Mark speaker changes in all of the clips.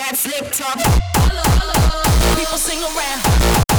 Speaker 1: that slick talk. People sing around.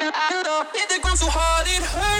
Speaker 1: I, I,
Speaker 2: I,
Speaker 3: it, so hard
Speaker 4: it hurts.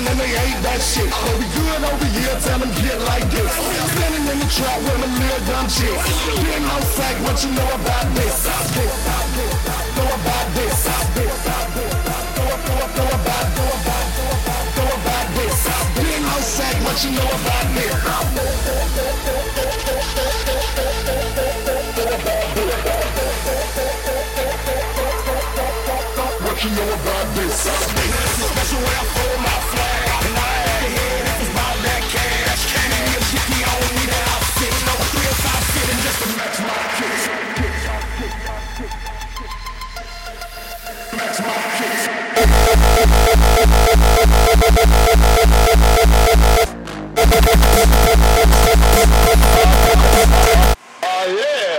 Speaker 4: nine and
Speaker 5: they hate that shit. But we good over here, tell them get like this. Standing in the trap with a little dumb chick. Being no sack, what you know about this? This, know about this. This, know about know about know about know about this. Being no sack, what you know about this? Oh yeah!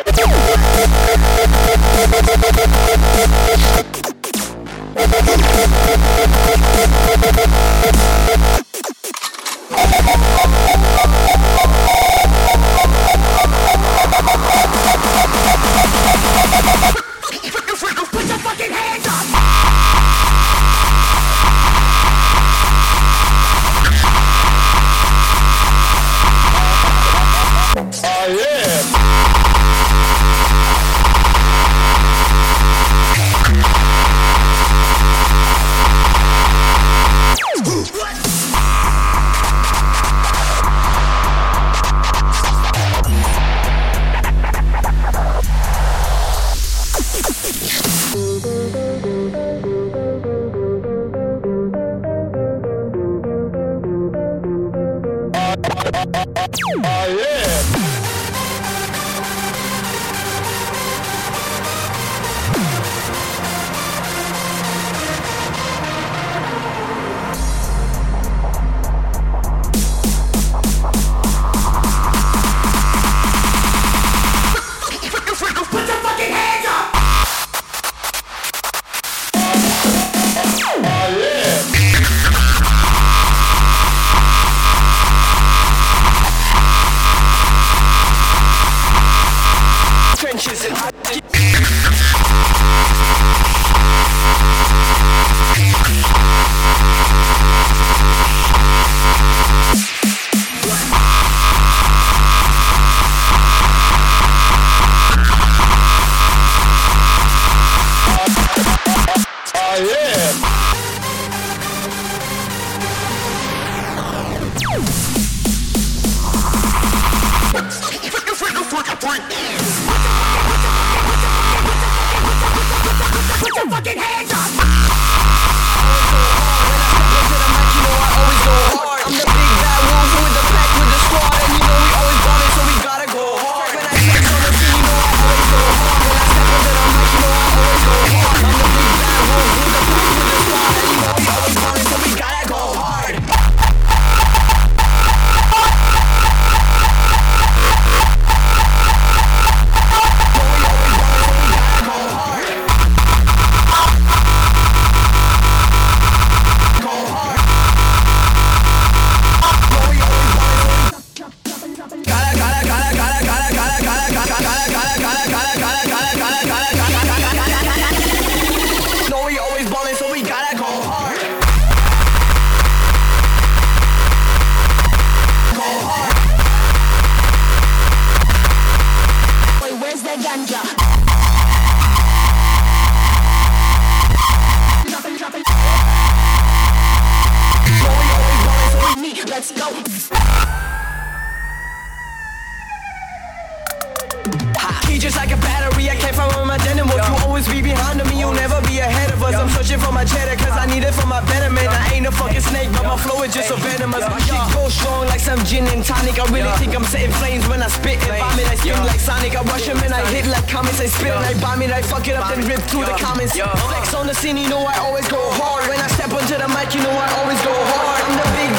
Speaker 5: I
Speaker 1: fuck it up? Then rip through the comments. Flex on the scene, you know I always go hard. When I step onto the mic, you know I always go hard. I'm the big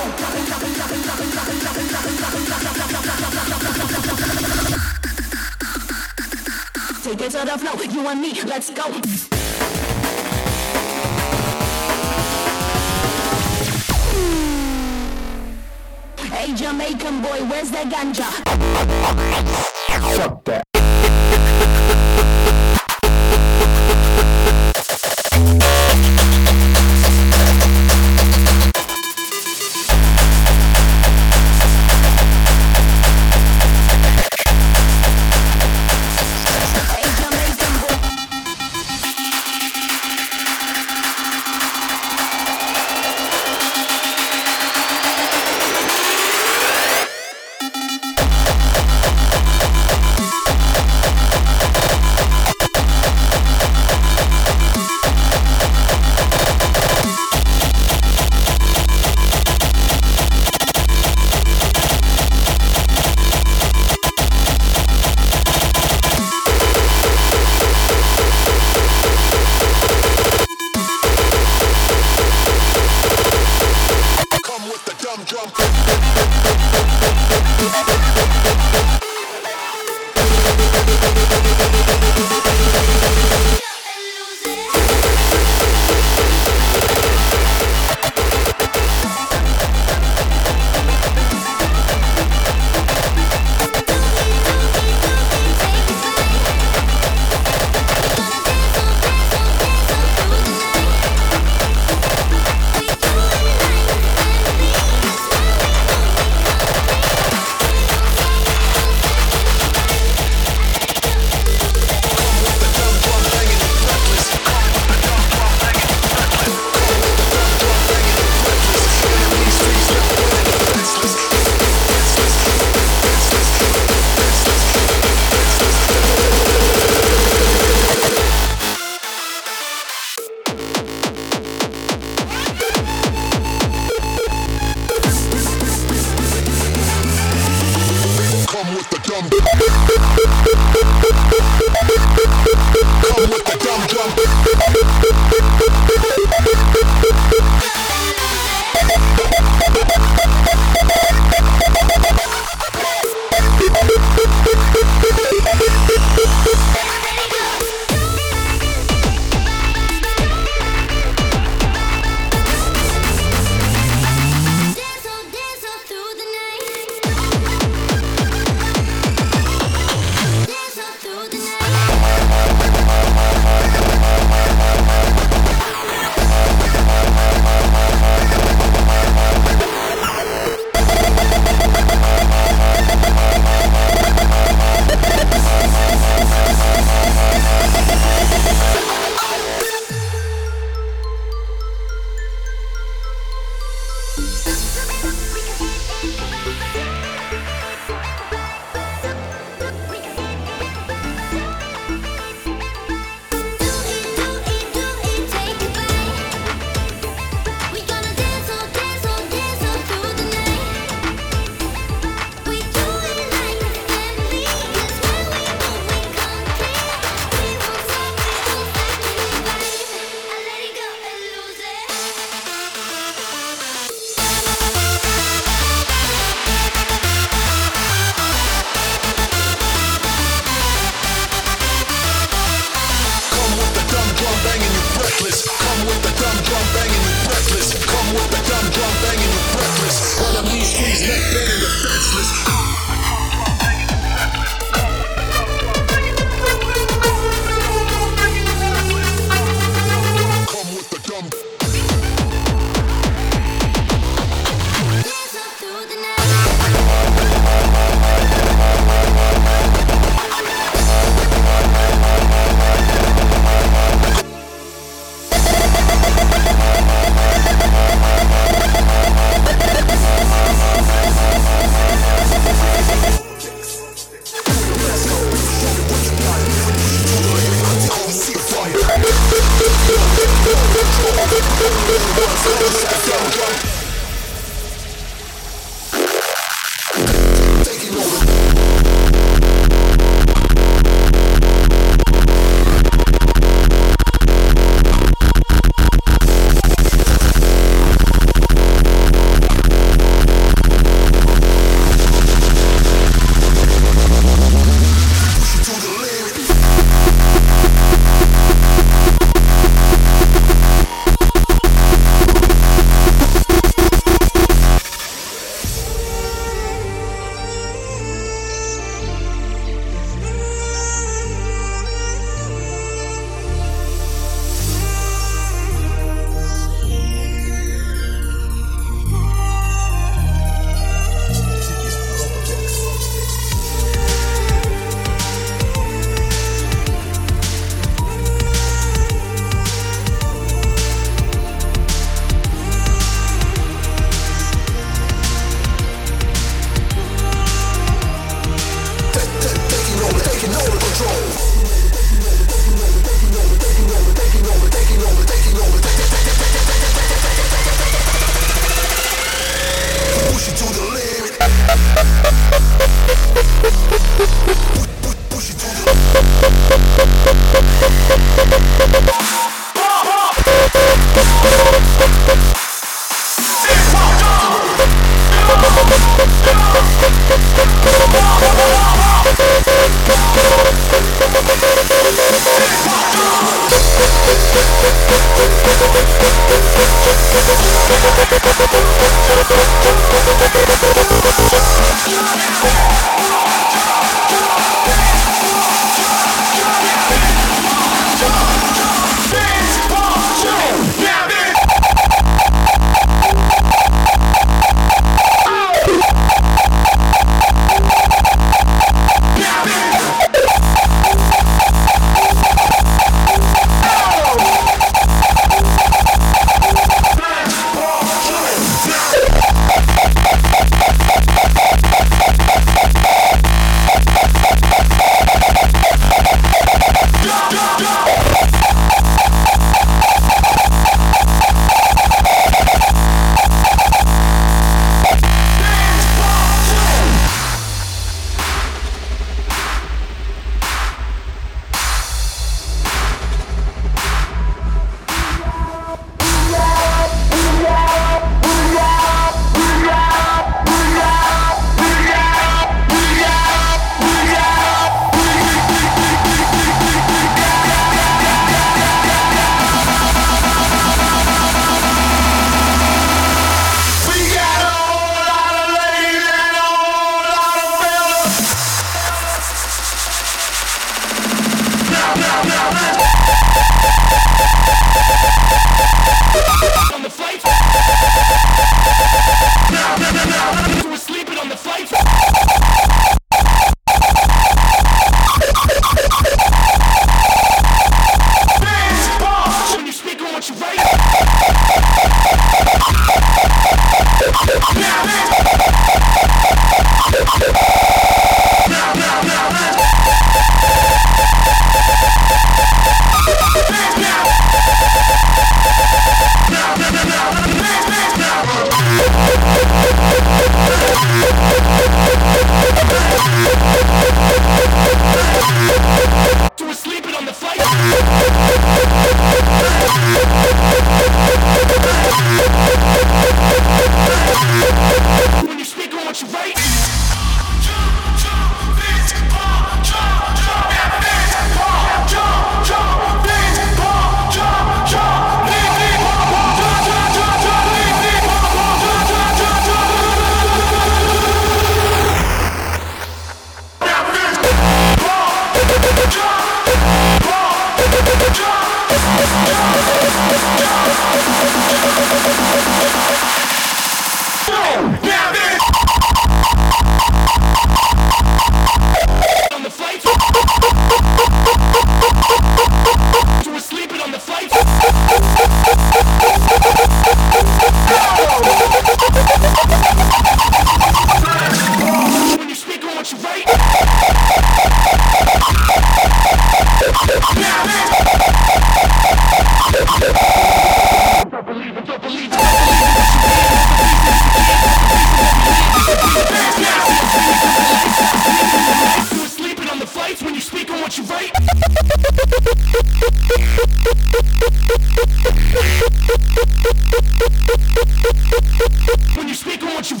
Speaker 6: life starts you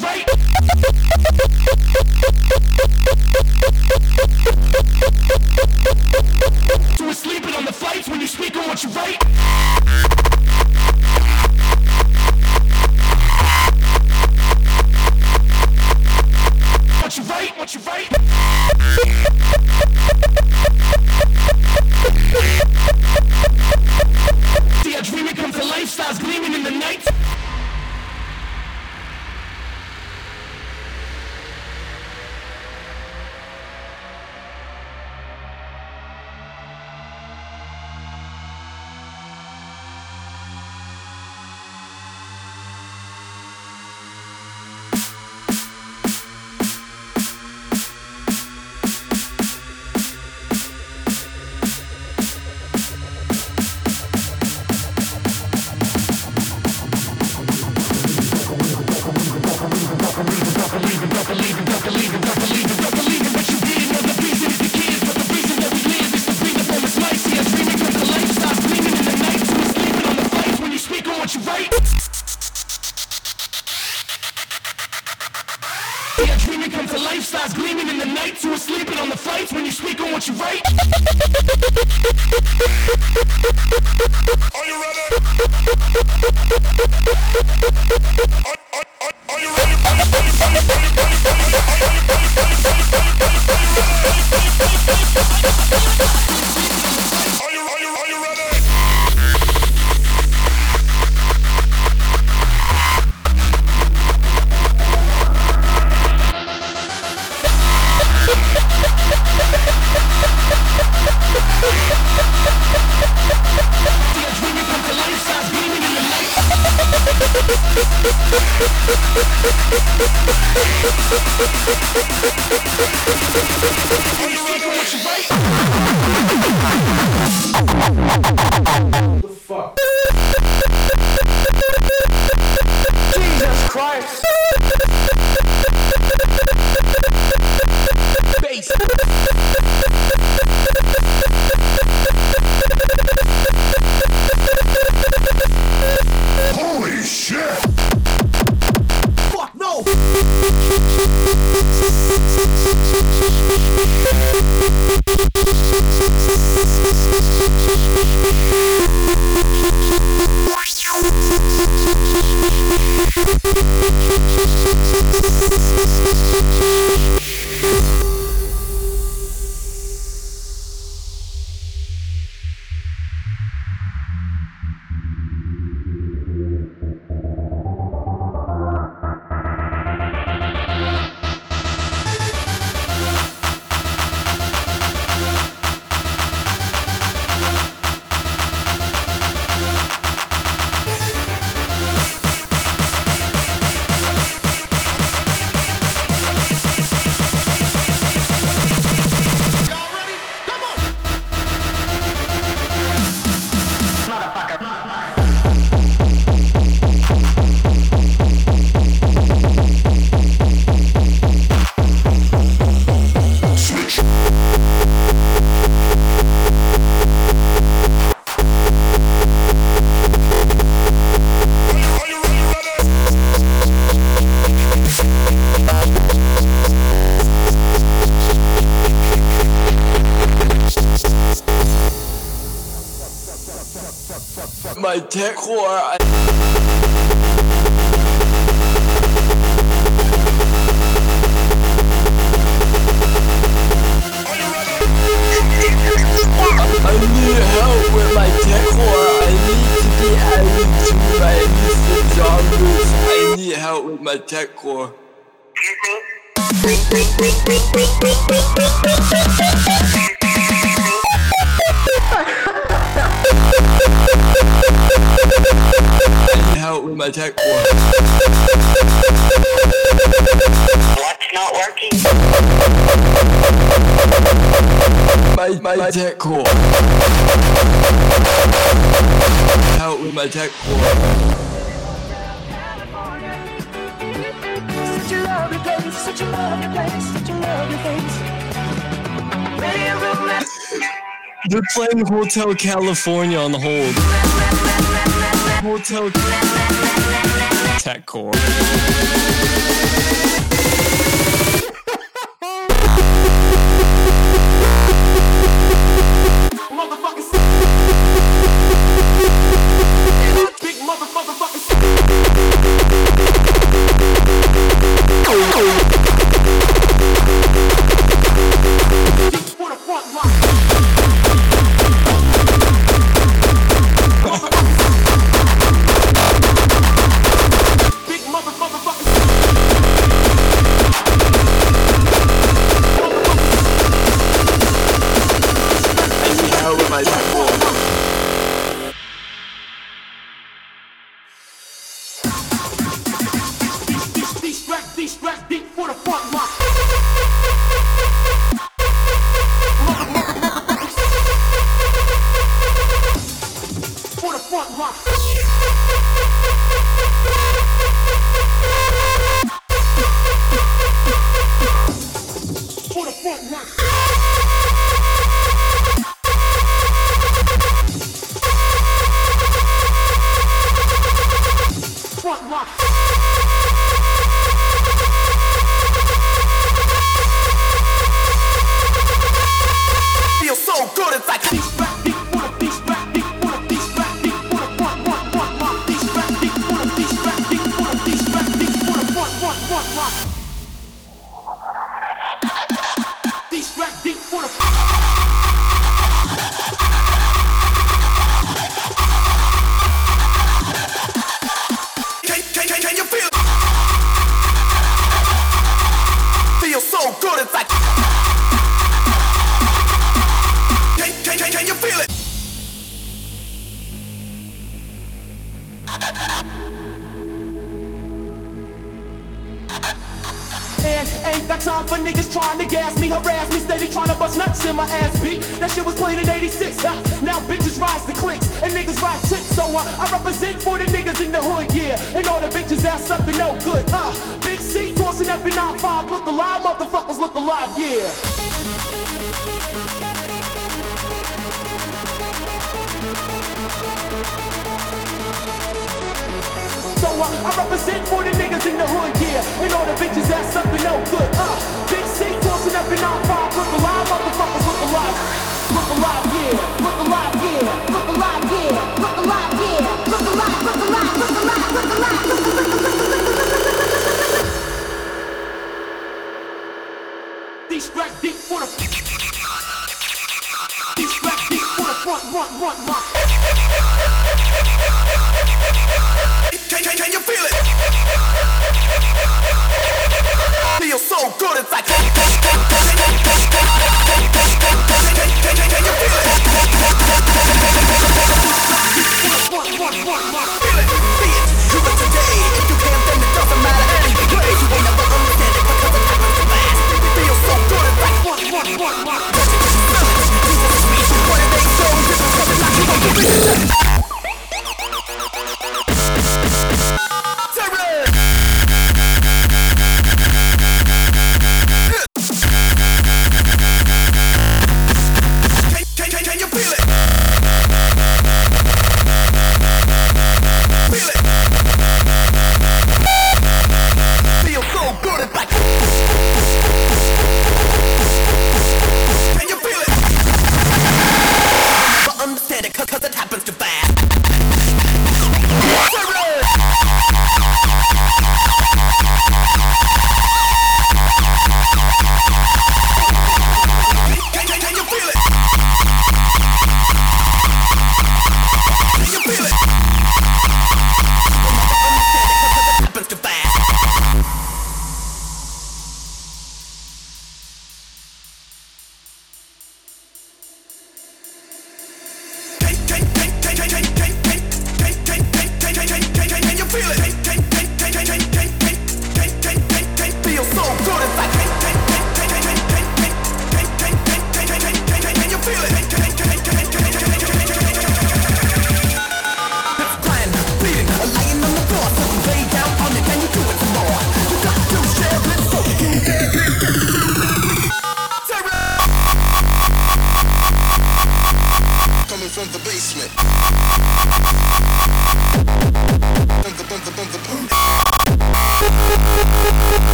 Speaker 6: in
Speaker 7: My tech call.
Speaker 8: What's not working?
Speaker 7: My my tech call. Help with my tech
Speaker 9: call.
Speaker 7: They're playing Hotel California on
Speaker 6: the hold. Motel Techcore.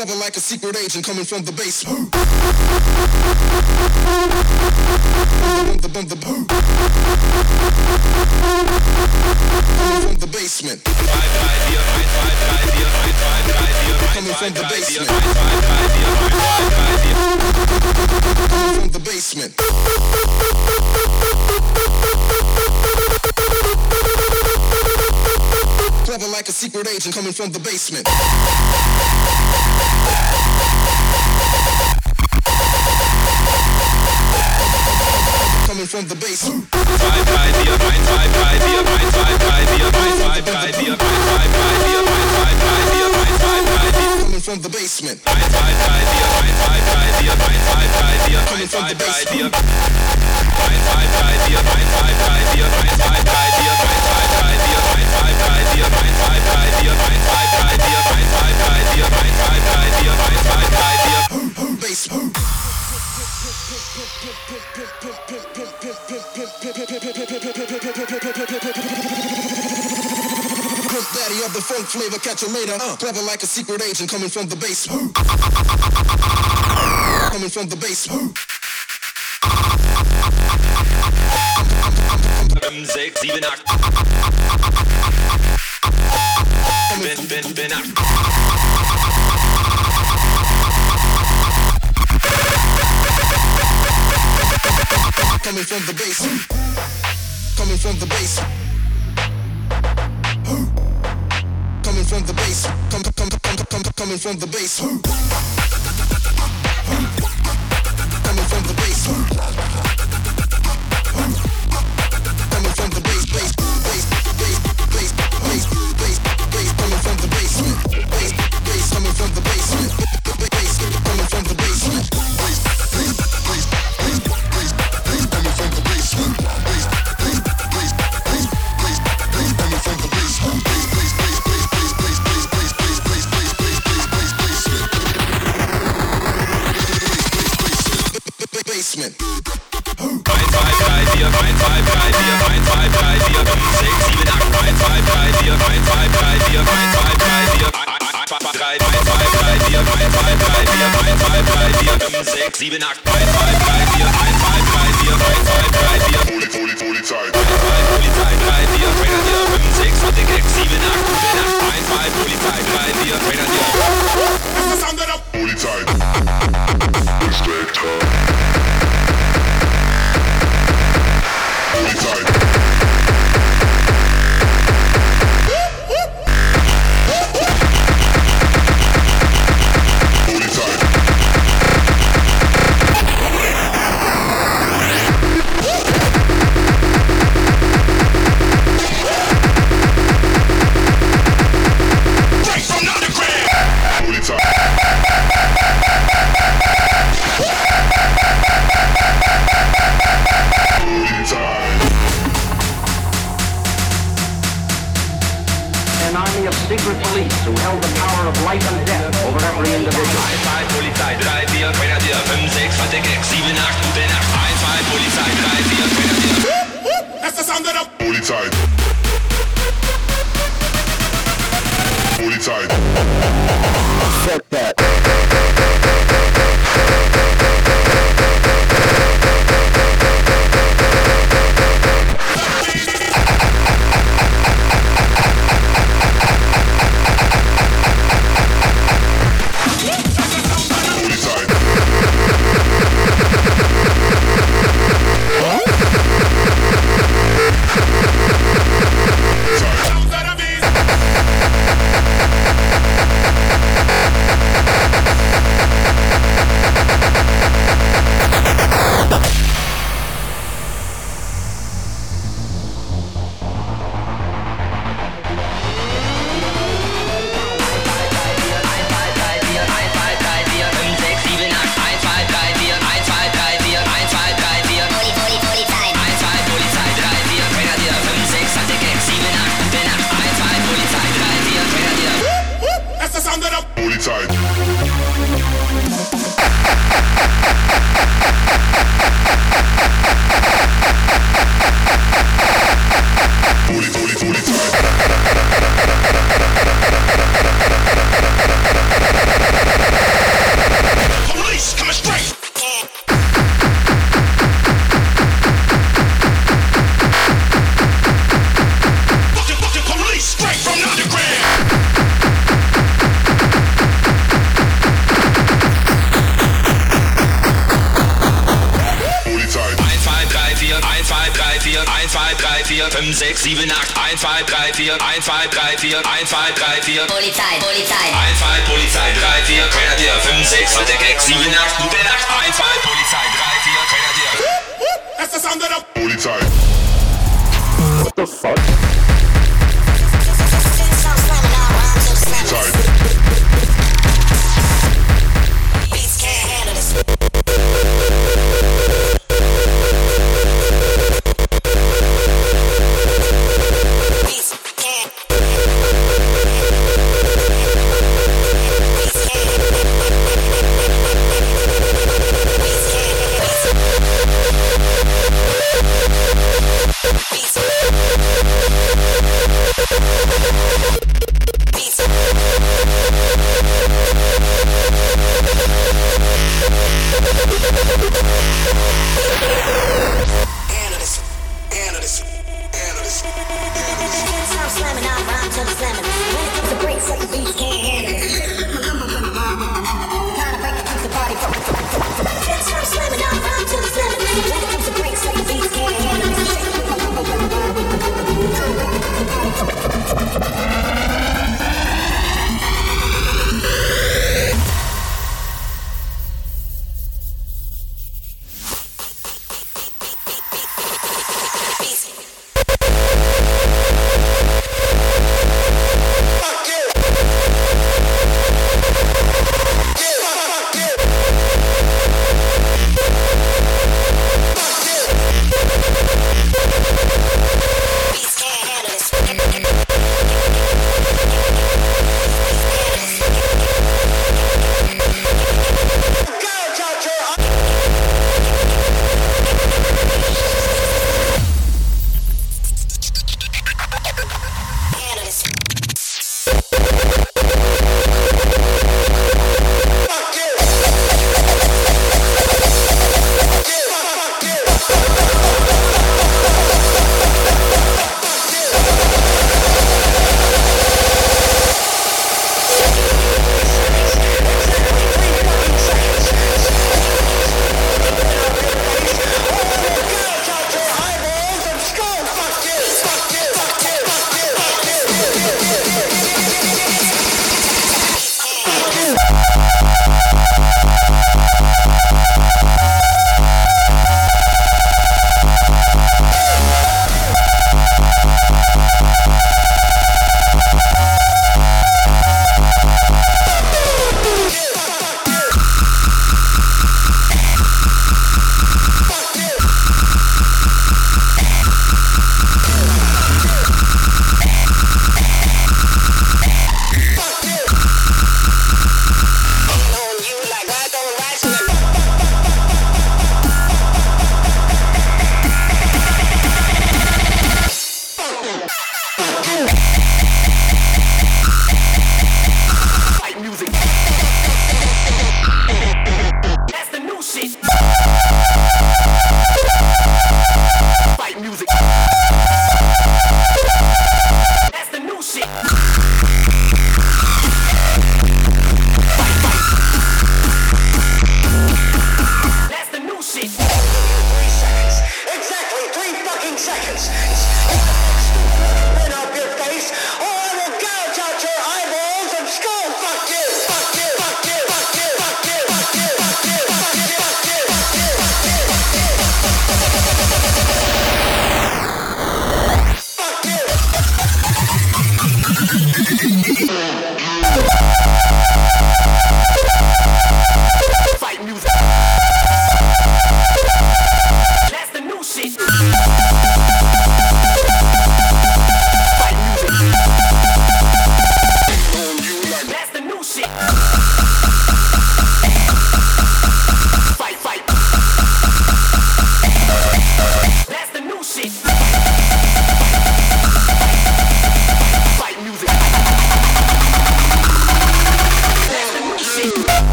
Speaker 6: trouble like
Speaker 10: a secret agent coming from the basement. third agent coming from the basement. Coming from the basement coming from the basement. Coming from the basement. Basement. Prince Daddy of the funk flavor, catch you later. Uh, clever like a secret agent coming from the base. coming from the base.
Speaker 11: Sechs, sieben, acht. Bin, bin, bin,
Speaker 10: coming from the base. Coming from the base from the base. Come, come, come, come, come, coming from the base.
Speaker 11: sieben, acht, drei, drei, drei, vier, eins, zwei, drei, vier, eins, zwei, drei, vier.
Speaker 10: Poli, Poli,
Speaker 11: Polizei. Polizei, Polizei, drei, vier, Trainer, vier, fünf, sechs, sieben, 1, sieben, acht, sieben, acht, eins, zwei, Polizei, drei, vier,
Speaker 10: Trainer, vier. Das ist Polizei.
Speaker 11: Gestreckt haben. 3, 4, 1, 2, 3, 4, 1, 2, 3, 4.
Speaker 2: Polizei, Polizei.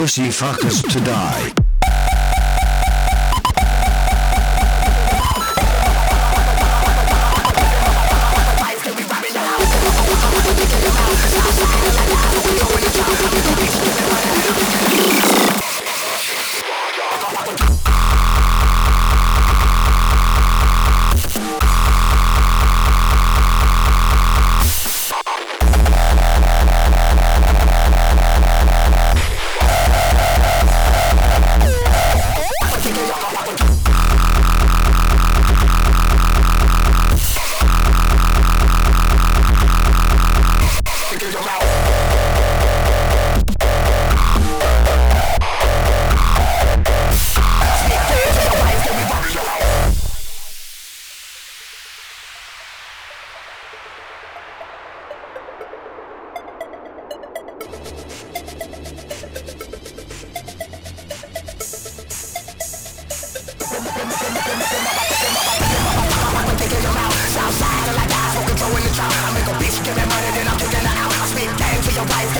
Speaker 2: pussy fuckers to
Speaker 12: die.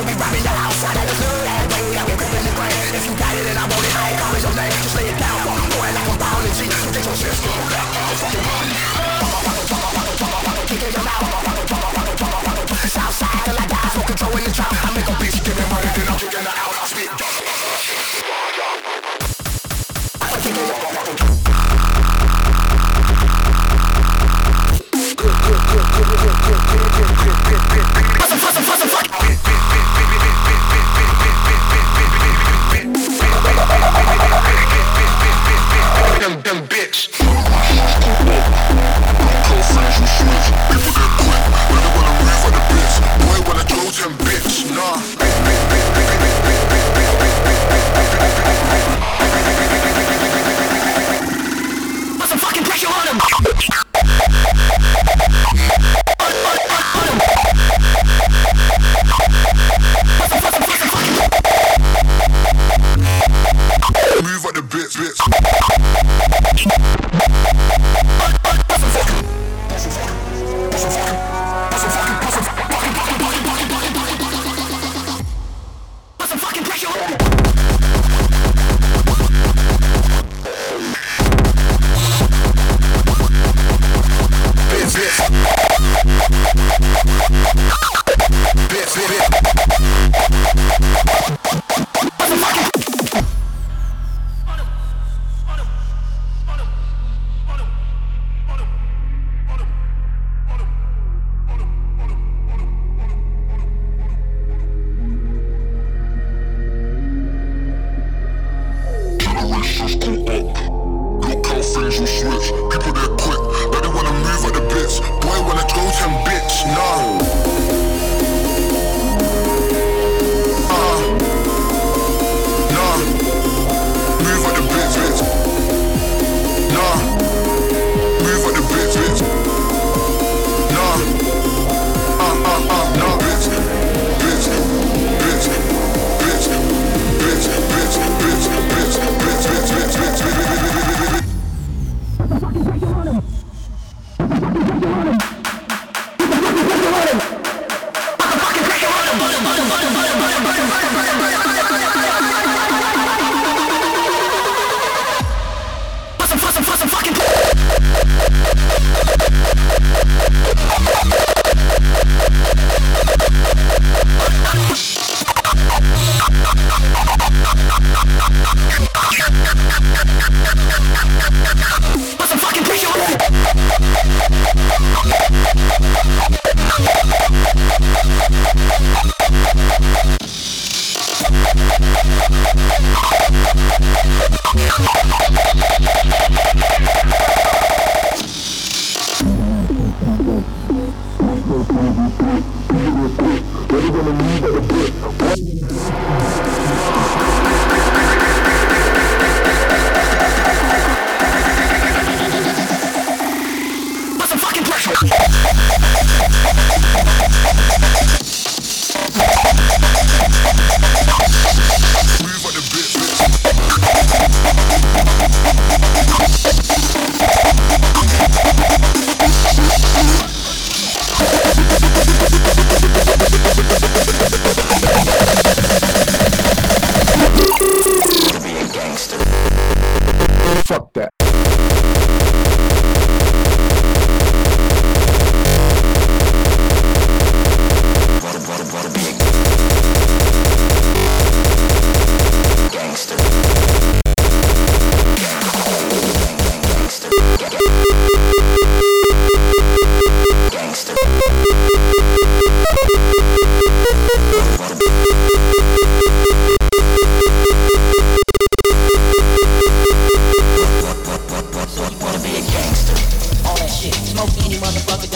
Speaker 12: Robbing the house, I never knew that. Wait, I'm gripping the grain. If you got it and I want it, I ain't calling your name. Just lay it down.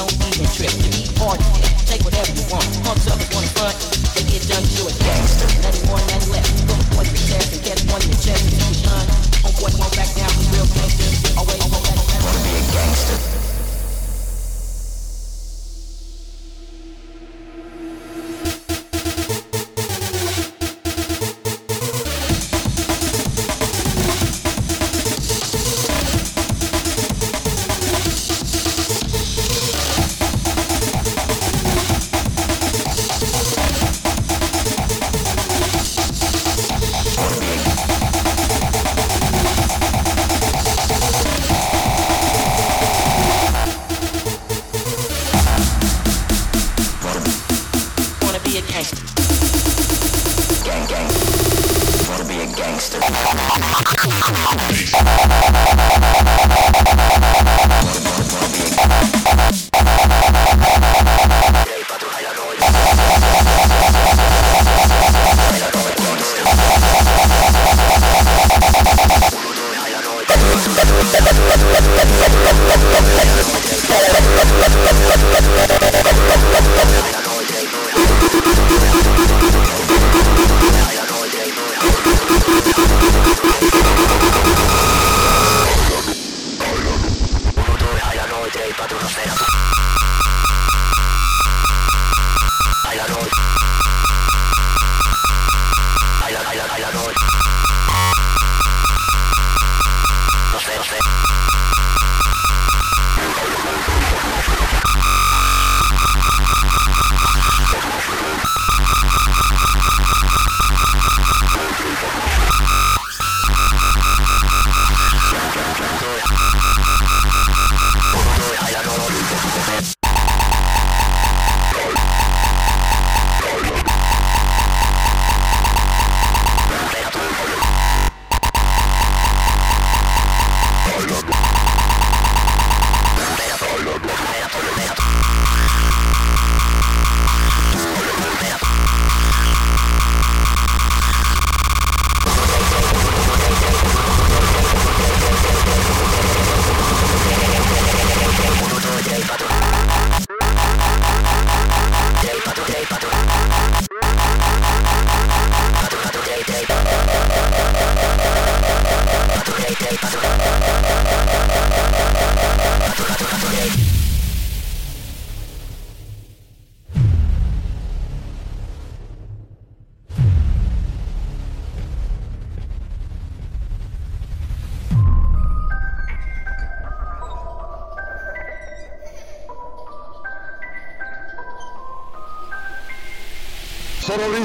Speaker 12: Don't
Speaker 13: even trip. You need party, take whatever you want.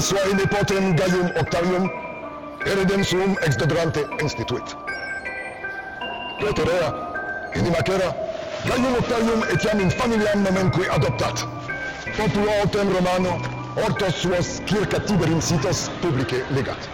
Speaker 14: suae nepotem Gaium Octavium, eredem suum ex exdedraante instituit. Proterea, in imacera, Gaium Octavium etiam in familiam nomenque adoptat. Populo autem Romano, ortos suos circa Tiberim sitos publice legat.